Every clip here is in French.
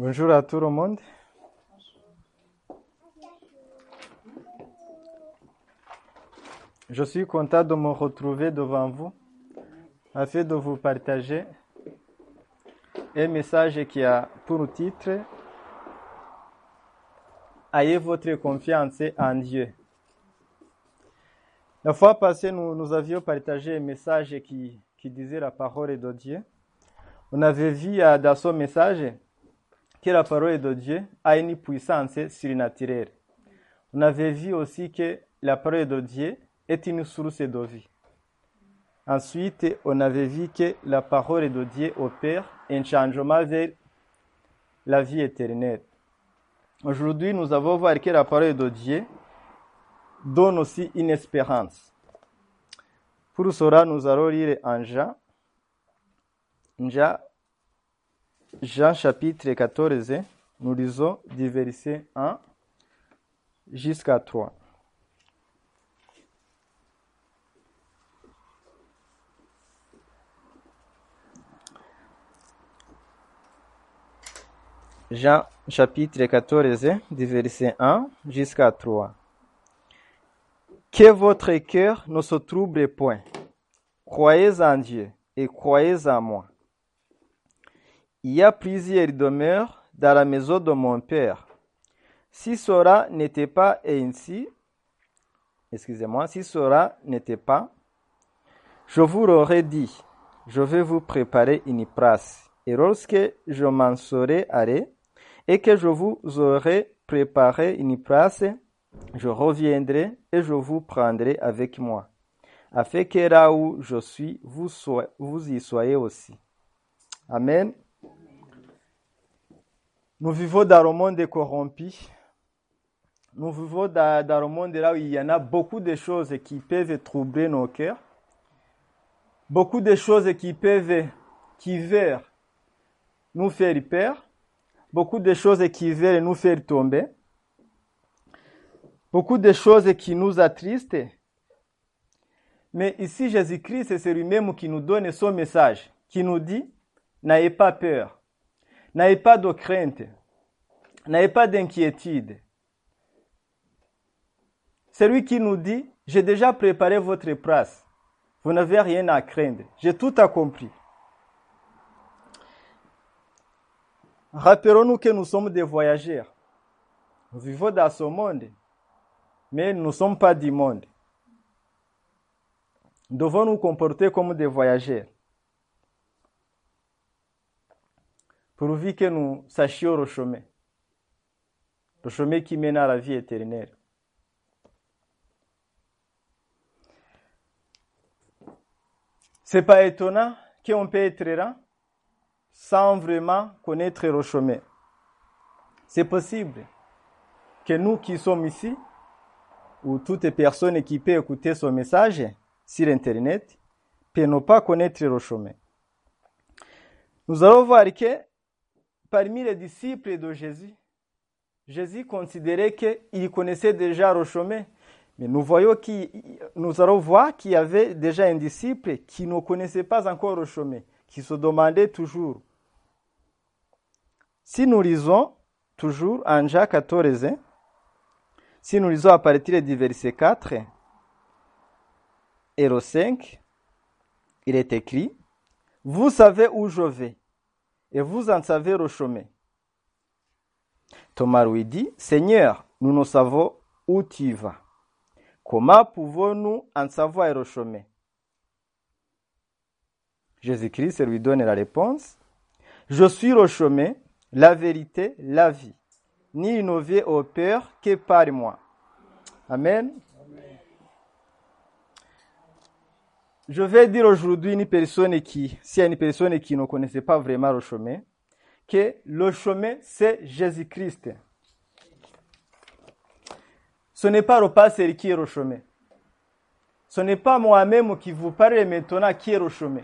Bonjour à tout le monde. Je suis content de me retrouver devant vous afin de vous partager un message qui a pour titre Ayez votre confiance en Dieu. La fois passée, nous, nous avions partagé un message qui, qui disait la parole de Dieu. On avait vu euh, dans ce message que la parole de Dieu a une puissance surnaturelle. On avait vu aussi que la parole de Dieu est une source de vie. Ensuite, on avait vu que la parole de Dieu opère un changement vers la vie éternelle. Aujourd'hui, nous avons vu que la parole de Dieu donne aussi une espérance. Pour cela, nous allons lire en Jean, Jean, Jean chapitre 14, nous lisons du verset 1 jusqu'à 3. Jean chapitre 14, du verset 1 jusqu'à 3. Que votre cœur ne se trouble point. Croyez en Dieu et croyez en moi. Il y a plusieurs demeures dans la maison de mon Père. Si cela n'était pas ainsi, excusez-moi, si cela n'était pas, je vous l'aurais dit, je vais vous préparer une place. Et lorsque je m'en serai allé et que je vous aurai préparé une place, je reviendrai et je vous prendrai avec moi, afin que là où je suis, vous, vous y soyez aussi. Amen. Nous vivons dans le monde corrompu. Nous vivons dans, le monde là où il y en a beaucoup de choses qui peuvent troubler nos cœurs. Beaucoup de choses qui peuvent, nous faire peur. Beaucoup de choses qui veulent nous faire tomber. Beaucoup de choses qui nous attristent. Mais ici, Jésus-Christ, c'est lui-même qui nous donne son message, qui nous dit, n'ayez pas peur, n'ayez pas de crainte, n'ayez pas d'inquiétude. C'est lui qui nous dit, j'ai déjà préparé votre place, vous n'avez rien à craindre, j'ai tout accompli. Rappelons-nous que nous sommes des voyageurs. Nous vivons dans ce monde, mais nous ne sommes pas du monde. Nous devons nous comporter comme des voyageurs. Pourvu que nous sachions le chemin. Le chemin qui mène à la vie éternelle. C'est pas étonnant qu'on peut être là sans vraiment connaître le chemin. C'est possible que nous qui sommes ici, ou toutes personnes qui peuvent écouter ce message sur Internet, peuvent ne pas connaître le chemin. Nous allons voir que parmi les disciples de Jésus, Jésus considérait qu'il connaissait déjà chemin. Mais nous voyons qu'il, nous allons voir qu'il y avait déjà un disciple qui ne connaissait pas encore chemin, qui se demandait toujours. Si nous lisons toujours en Jean 14, si nous lisons à partir du verset 4 et le 5, il est écrit, Vous savez où je vais, et vous en savez le chemin. Thomas lui dit, Seigneur, nous ne savons où tu vas. Comment pouvons-nous en savoir le chemin Jésus-Christ lui donne la réponse, Je suis le chemin, la vérité, la vie. Ni vient au Père que par moi. Amen. Je vais dire aujourd'hui une personne qui, si une personne qui ne connaissait pas vraiment le chemin, que le chemin c'est Jésus-Christ. Ce n'est pas le pasteur qui est le chemin. Ce n'est pas moi-même qui vous parle maintenant qui est le chemin.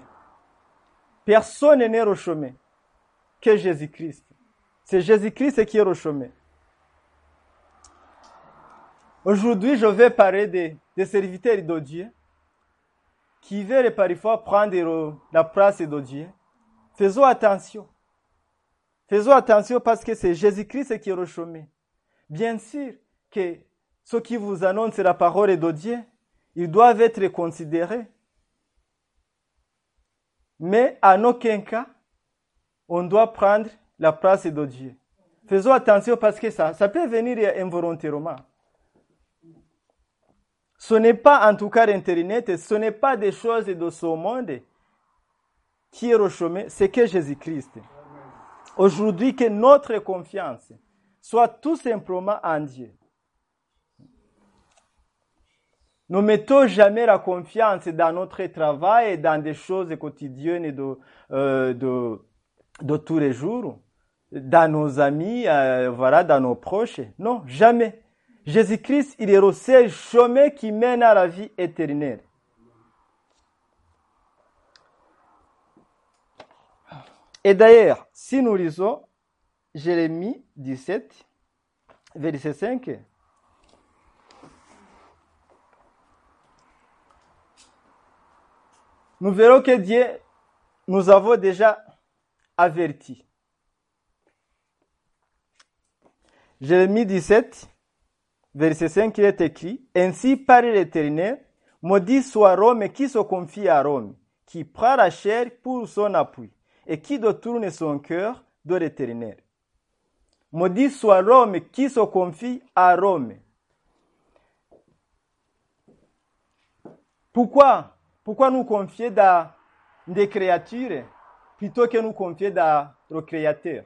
Personne n'est le chemin que Jésus-Christ. C'est Jésus-Christ qui est le chemin. Aujourd'hui, je vais parler des serviteurs de Dieu qui veulent parfois prendre la place de Dieu. Faisons attention. Faisons attention parce que c'est Jésus-Christ qui est rechômé. Bien sûr que ceux qui vous annoncent la parole de Dieu, ils doivent être considérés. Mais en aucun cas, on doit prendre la place de Dieu. Faisons attention parce que ça, ça peut venir involontairement. Ce n'est pas en tout cas Internet, ce n'est pas des choses de ce monde qui est rechômé, c'est que Jésus-Christ. Aujourd'hui, que notre confiance soit tout simplement en Dieu. Ne mettons jamais la confiance dans notre travail dans des choses quotidiennes de, euh, de, de tous les jours, dans nos amis, euh, voilà, dans nos proches. Non, jamais. Jésus-Christ, il est le seul chemin qui mène à la vie éternelle. Et d'ailleurs, si nous lisons Jérémie 17, verset 5, nous verrons que Dieu nous avons déjà averti. Jérémie 17, verset 5, il est écrit, Ainsi parle l'Éternel, maudit soit Rome qui se confie à Rome, qui prend la chair pour son appui, et qui détourne son cœur de l'Éternel. Maudit soit Rome qui se confie à Rome. Pourquoi Pourquoi nous confier dans des créatures plutôt que nous confier dans le Créateur?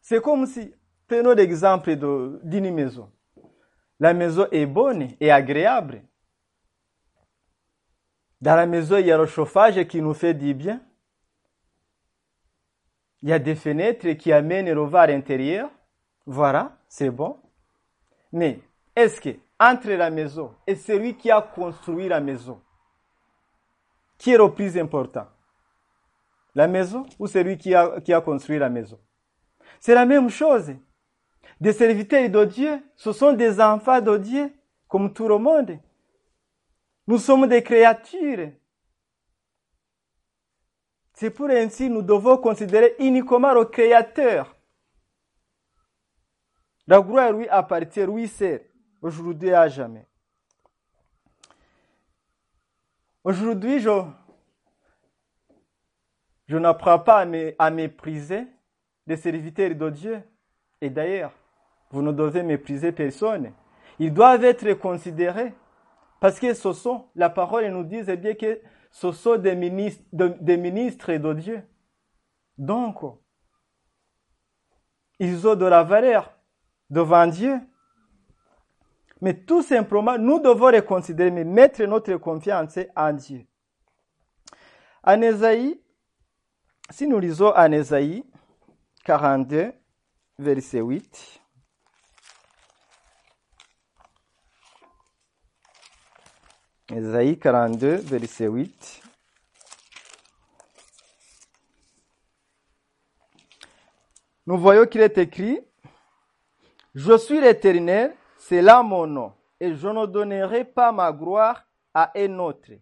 C'est comme si, prenons l'exemple d'une maison. La maison est bonne et agréable. Dans la maison, il y a le chauffage qui nous fait du bien. Il y a des fenêtres qui amènent le vent à l'intérieur. Voilà, c'est bon. Mais est-ce que entre la maison et celui qui a construit la maison, qui est le plus important? La maison ou celui qui a, qui a construit la maison? C'est la même chose. Des serviteurs de Dieu, ce sont des enfants de Dieu, comme tout le monde. Nous sommes des créatures. C'est pour ainsi nous devons considérer uniquement le Créateur. La gloire lui appartient, lui c'est aujourd'hui à jamais. Aujourd'hui, je, je n'apprends pas à, mépriser les serviteurs de Dieu. Et d'ailleurs, vous ne devez mépriser personne. Ils doivent être considérés. Parce que ce sont, la parole nous dit bien que ce sont des ministres, des ministres de Dieu. Donc, ils ont de la valeur devant Dieu. Mais tout simplement, nous devons les considérer, mais mettre notre confiance en Dieu. En Esaïe, si nous lisons en Esaïe 42, verset 8, Ésaïe 42, verset 8. Nous voyons qu'il est écrit, Je suis l'Éternel, c'est là mon nom, et je ne donnerai pas ma gloire à un autre,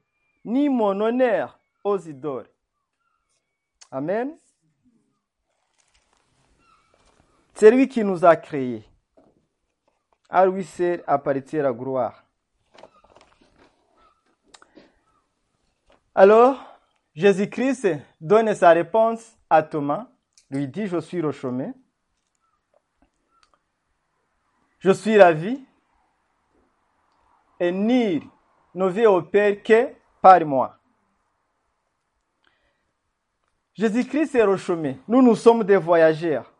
ni mon honneur aux idoles. Amen. C'est lui qui nous a créés. À lui seul appartient la gloire. Alors, Jésus-Christ donne sa réponse à Thomas, lui dit, je suis le chemin, je suis la vie, et ni ne vient au Père que par moi. Jésus-Christ est le chemin. Nous, nous sommes des voyageurs.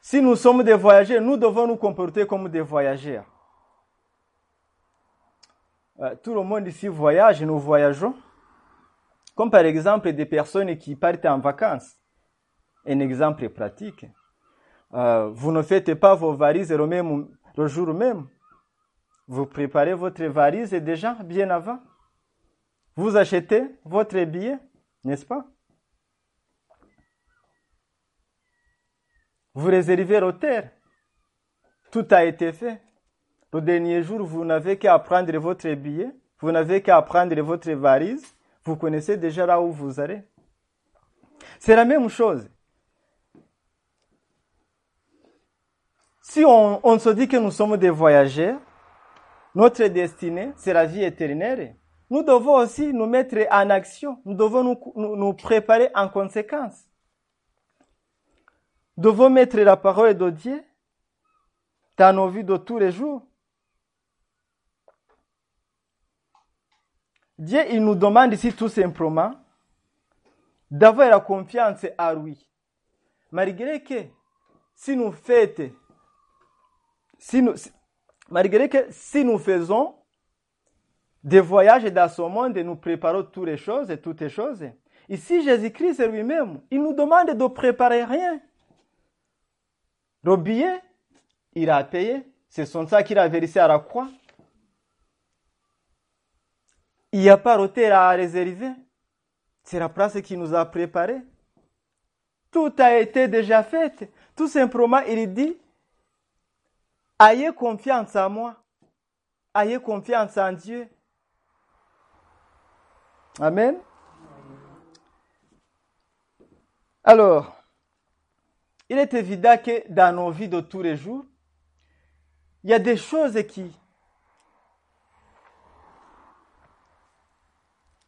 Si nous sommes des voyageurs, nous devons nous comporter comme des voyageurs. Euh, tout le monde ici voyage, nous voyageons. Comme par exemple des personnes qui partent en vacances. Un exemple pratique. Euh, vous ne faites pas vos valises le, même, le jour même. Vous préparez votre valise déjà bien avant. Vous achetez votre billet, n'est-ce pas? Vous réservez l'hôtel. Tout a été fait. Le dernier jour, vous n'avez qu'à prendre votre billet, Vous n'avez qu'à prendre votre valise. Vous connaissez déjà là où vous allez. C'est la même chose. Si on, se dit que nous sommes des voyageurs, notre destinée, c'est la vie éternelle, nous devons aussi nous mettre en action. Nous devons nous, nous, nous préparer en conséquence. Nous devons mettre la parole de Dieu dans nos vies de tous les jours. Dieu, il nous demande ici tout simplement d'avoir la confiance à lui. Malgré que si nous malgré que si nous faisons des voyages dans ce monde et nous préparons toutes les choses toutes les choses, ici Jésus-Christ lui-même, il nous demande de préparer rien. Le billet, il a payé, c'est son ça qu'il a versé à la croix. Il n'y a pas d'hôtel à réserver. C'est la place qui nous a préparé. Tout a été déjà fait. Tout simplement, il dit, ayez confiance en moi. Ayez confiance en Dieu. Amen. Alors, il est évident que dans nos vies de tous les jours, il y a des choses qui,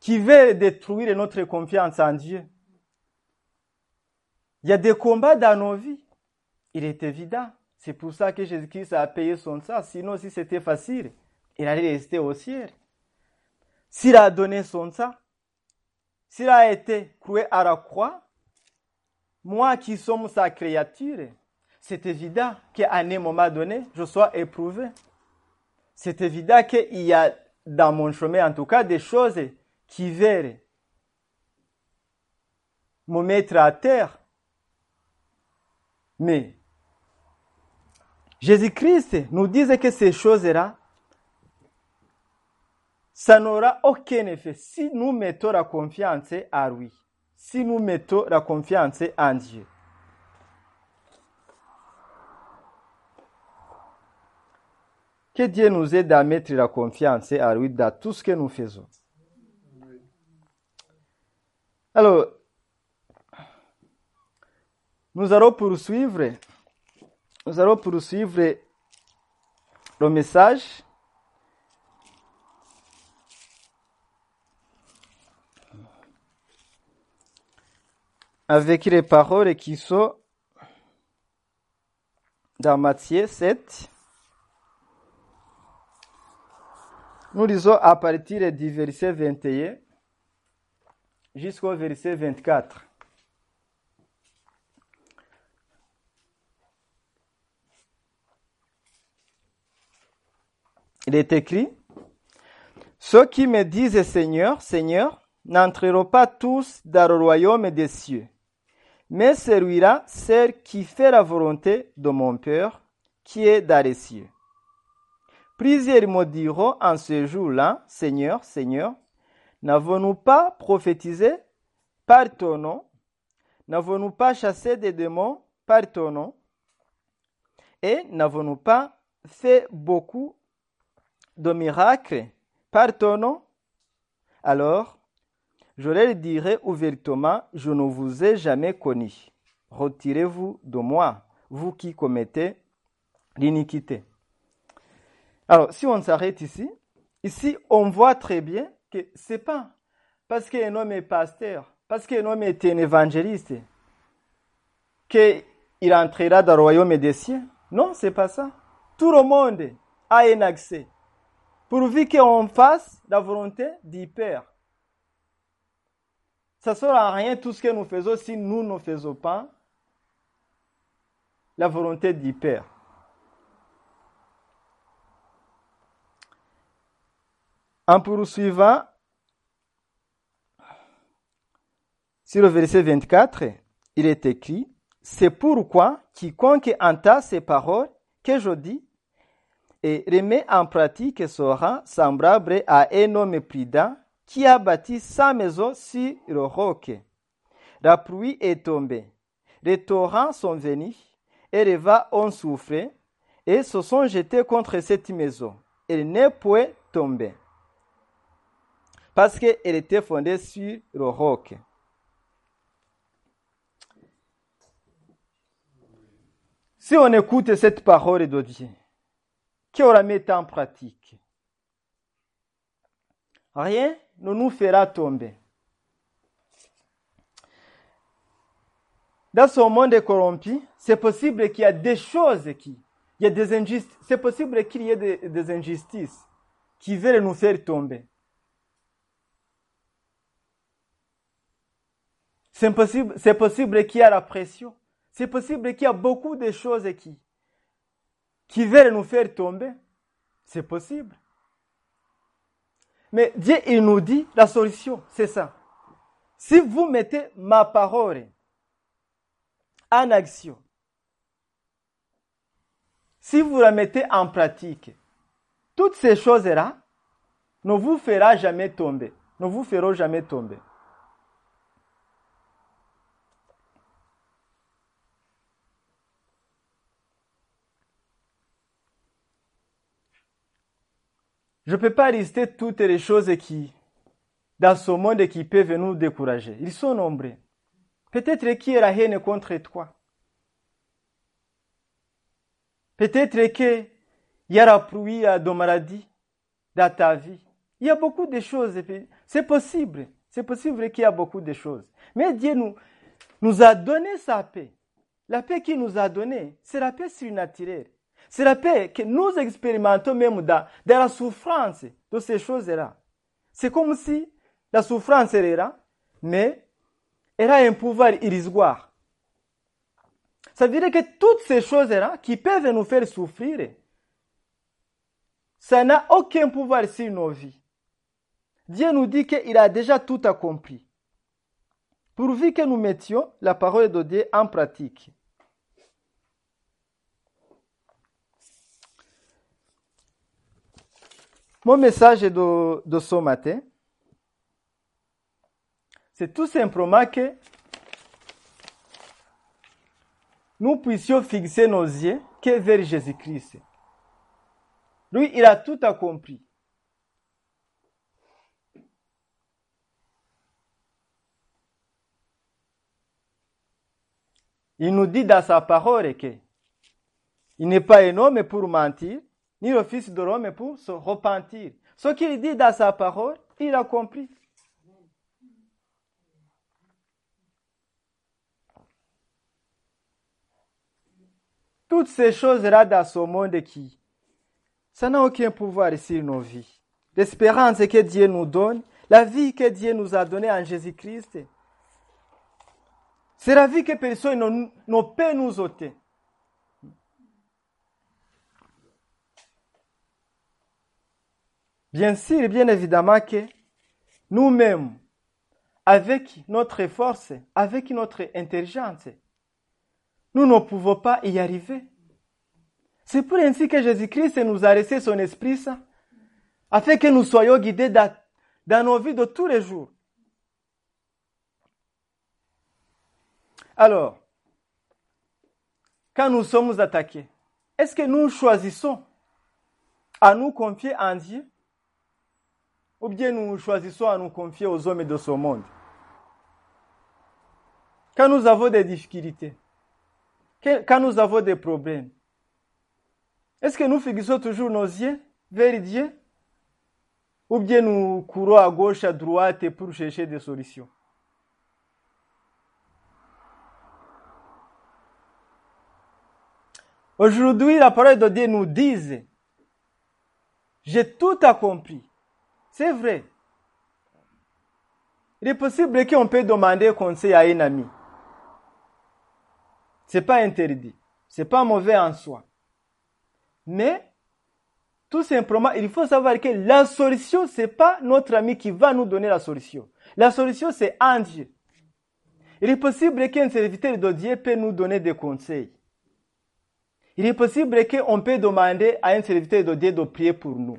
qui veulent détruire notre confiance en Dieu. Il y a des combats dans nos vies. Il est évident. C'est pour ça que Jésus-Christ a payé son sang. Sinon, si c'était facile, il allait rester au ciel. S'il a donné son sang, s'il a été cloué à la croix, moi qui sommes sa créature, c'est évident qu'à un moment donné, je sois éprouvé. C'est évident qu'il y a dans mon chemin, en tout cas, des choses qui veulent me mettre à terre. Mais Jésus-Christ nous disait que ces choses-là, ça n'aura aucun effet si nous mettons la confiance à lui, si nous mettons la confiance en Dieu. Que Dieu nous aide à mettre la confiance à lui dans tout ce que nous faisons. Alors, nous allons poursuivre, nous allons poursuivre le message. avec les paroles qui sont dans Matthieu 7. Nous lisons à partir du verset 21 jusqu'au verset 24. Il est écrit, Ceux qui me disent Seigneur, Seigneur, n'entreront pas tous dans le royaume des cieux, mais celui-là, celle qui fait la volonté de mon Père, qui est dans les cieux. Plusieurs me diront en ce jour-là, Seigneur, Seigneur, n'avons-nous pas prophétisé par ton nom N'avons-nous pas chassé des démons par ton nom Et n'avons-nous pas fait beaucoup de miracles par ton nom Alors, je leur dirai ouvertement, je ne vous ai jamais connu. Retirez-vous de moi, vous qui commettez l'iniquité. Alors, si on s'arrête ici, ici, on voit très bien que c'est pas parce qu'un homme est pasteur, parce qu'un homme est un évangéliste, qu'il entrera dans le royaume des cieux. Non, c'est pas ça. Tout le monde a un accès. Pourvu qu'on fasse la volonté du Père. Ça ne sera rien tout ce que nous faisons si nous ne faisons pas la volonté du Père. En poursuivant, sur le verset 24, il est écrit, C'est pourquoi quiconque entend ces paroles que je dis et remet en pratique sera semblable à un homme prudent qui a bâti sa maison sur le roc. La pluie est tombée, les torrents sont venus, et les vents ont soufflé, et se sont jetés contre cette maison. Elle n'est point tombée parce qu'elle était fondée sur le roc. Si on écoute cette parole de Dieu, qu'on la met en pratique, rien ne nous fera tomber. Dans ce monde corrompu, c'est possible qu'il y a des choses qui, il y a des injustices, c'est possible qu'il y ait des injustices qui veulent nous faire tomber. C'est possible, c'est possible qu'il y ait la pression. C'est possible qu'il y a beaucoup de choses qui, qui veulent nous faire tomber. C'est possible. Mais Dieu, il nous dit la solution, c'est ça. Si vous mettez ma parole en action, si vous la mettez en pratique, toutes ces choses-là ne vous jamais tomber, ne vous feront jamais tomber. Je ne peux pas lister toutes les choses qui, dans ce monde, qui peuvent nous décourager. Ils sont nombreux. Peut-être qu'il y a la haine contre toi. Peut-être qu'il y a la pluie de maladie dans ta vie. Il y a beaucoup de choses. C'est possible. C'est possible qu'il y a beaucoup de choses. Mais Dieu nous, a donné sa paix. La paix qu'il nous a donnée, c'est la paix surnaturelle. C'est la paix que nous expérimentons même dans, la souffrance de ces choses-là. C'est comme si la souffrance est là, mais elle a un pouvoir illusoire. Ça veut dire que toutes ces choses-là qui peuvent nous faire souffrir, ça n'a aucun pouvoir sur nos vies. Dieu nous dit qu'il a déjà tout accompli. Pourvu que nous mettions la parole de Dieu en pratique. Mon message de, ce matin, c'est tout simplement que nous puissions fixer nos yeux que vers Jésus-Christ. Lui, il a tout accompli. Il nous dit dans sa parole que il n'est pas un homme pour mentir, ni le fils de l'homme pour se repentir. Ce qu'il dit dans sa parole, il a compris. Toutes ces choses-là dans ce monde qui, ça n'a aucun pouvoir sur nos vies. L'espérance que Dieu nous donne, la vie que Dieu nous a donnée en Jésus-Christ, c'est la vie que personne ne peut nous ôter. Bien sûr, bien évidemment que nous-mêmes, avec notre force, avec notre intelligence, nous ne pouvons pas y arriver. C'est pour ainsi que Jésus-Christ nous a laissé son Esprit afin que nous soyons guidés dans nos vies de tous les jours. Alors, quand nous sommes attaqués, est-ce que nous choisissons à nous confier en Dieu? Ou bien nous choisissons à nous confier aux hommes de ce monde. Quand nous avons des difficultés, quand nous avons des problèmes, est-ce que nous fixons toujours nos yeux vers Dieu? Ou bien nous courons à gauche, à droite pour chercher des solutions? Aujourd'hui, la parole de Dieu nous dit, j'ai tout accompli. C'est vrai. Il est possible qu'on peut demander conseil à un ami. C'est pas interdit. C'est pas mauvais en soi. Mais, tout simplement, il faut savoir que la solution, c'est pas notre ami qui va nous donner la solution. La solution, c'est un Dieu. Il est possible qu'un serviteur de Dieu peut nous donner des conseils. Il est possible qu'on peut demander à un serviteur de Dieu de prier pour nous.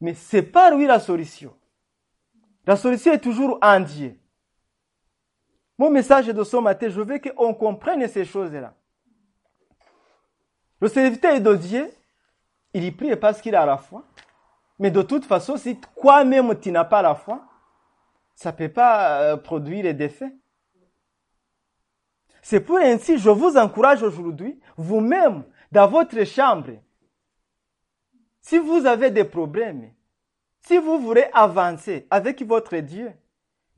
Mais c'est pas lui la solution. La solution est toujours en Dieu. Mon message de ce matin, je veux qu'on comprenne ces choses-là. Le serviteur de Dieu, il y prie parce qu'il a la foi. Mais de toute façon, si toi-même tu n'as pas la foi, ça ne peut pas euh, produire des effets. C'est pour ainsi, je vous encourage aujourd'hui, vous-même, dans votre chambre, si vous avez des problèmes, si vous voulez avancer avec votre Dieu,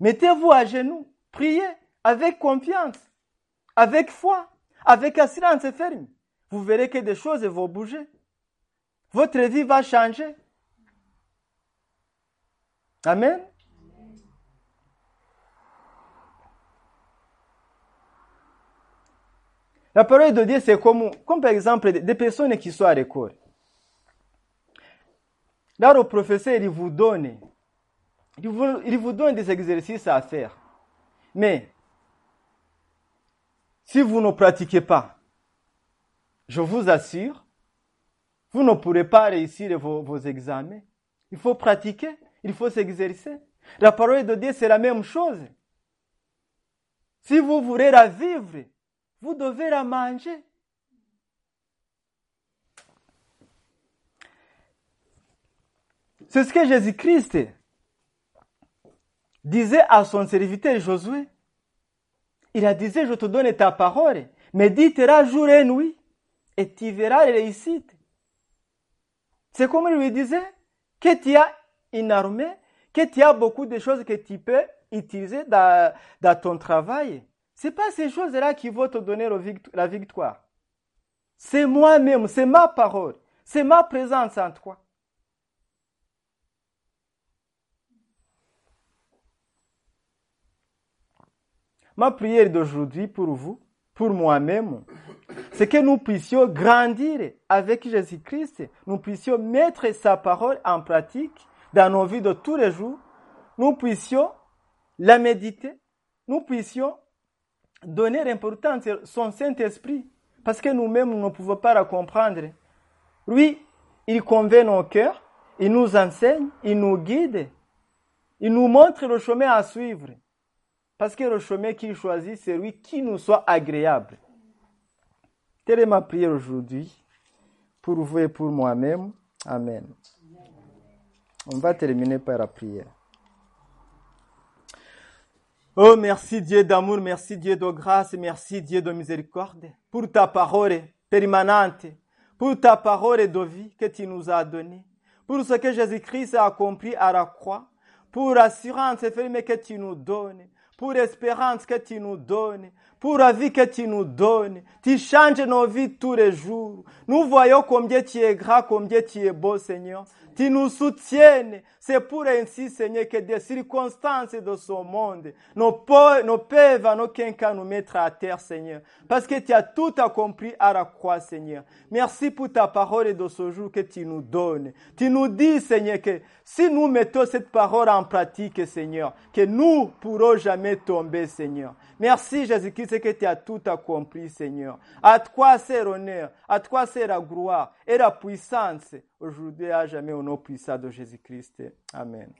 mettez-vous à genoux, priez avec confiance, avec foi, avec assurance ferme. Vous verrez que des choses vont bouger. Votre vie va changer. Amen. La parole de Dieu, c'est comme, comme par exemple des personnes qui sont à l'école. Là, le professeur, il vous donne, il vous, donne des exercices à faire. Mais, si vous ne pratiquez pas, je vous assure, vous ne pourrez pas réussir vos, vos examens. Il faut pratiquer, il faut s'exercer. La parole de Dieu, c'est la même chose. Si vous voulez la vivre, vous devez la manger. C'est ce que Jésus-Christ disait à son serviteur Josué. Il a dit, je te donne ta parole, méditera jour et nuit, et tu verras les réussites. C'est comme il lui disait que tu as une armée, que tu as beaucoup de choses que tu peux utiliser dans, dans ton travail. Ce n'est pas ces choses-là qui vont te donner la victoire. C'est moi-même, c'est ma parole, c'est ma présence en toi. Ma prière d'aujourd'hui pour vous, pour moi-même, c'est que nous puissions grandir avec Jésus-Christ, nous puissions mettre sa parole en pratique dans nos vies de tous les jours, nous puissions la méditer, nous puissions donner l'importance à son Saint-Esprit, parce que nous-mêmes, nous ne pouvons pas la comprendre. Lui, il convainc nos cœurs, il nous enseigne, il nous guide, il nous montre le chemin à suivre. Parce que le chemin qu'il choisit, c'est lui qui nous soit agréable. Telle est ma prière aujourd'hui, pour vous et pour moi-même. Amen. On va terminer par la prière. Oh, merci Dieu d'amour, merci Dieu de grâce, merci Dieu de miséricorde pour ta parole permanente, pour ta parole de vie que tu nous as donnée, pour ce que Jésus-Christ a accompli à la croix, pour l'assurance ferme que tu nous donnes, pour l'espérance que tu nous donnes, pour la vie que tu nous donnes. Tu changes nos vies tous les jours. Nous voyons combien tu es grand, combien tu es beau, Seigneur. Tu nous soutiennes. C'est pour ainsi, Seigneur, que des circonstances de ce monde ne peuvent en aucun cas nous mettre à terre, Seigneur. Parce que tu as tout accompli à la croix, Seigneur. Merci pour ta parole de ce jour que tu nous donnes. Tu nous dis, Seigneur, que si nous mettons cette parole en pratique, Seigneur, que nous pourrons jamais tomber, Seigneur. Merci, Jésus-Christ, que tu as tout accompli, Seigneur. À toi c'est l'honneur, à toi c'est la gloire et la puissance aujourd'hui à jamais au nom puissant de Jésus-Christ. Amen.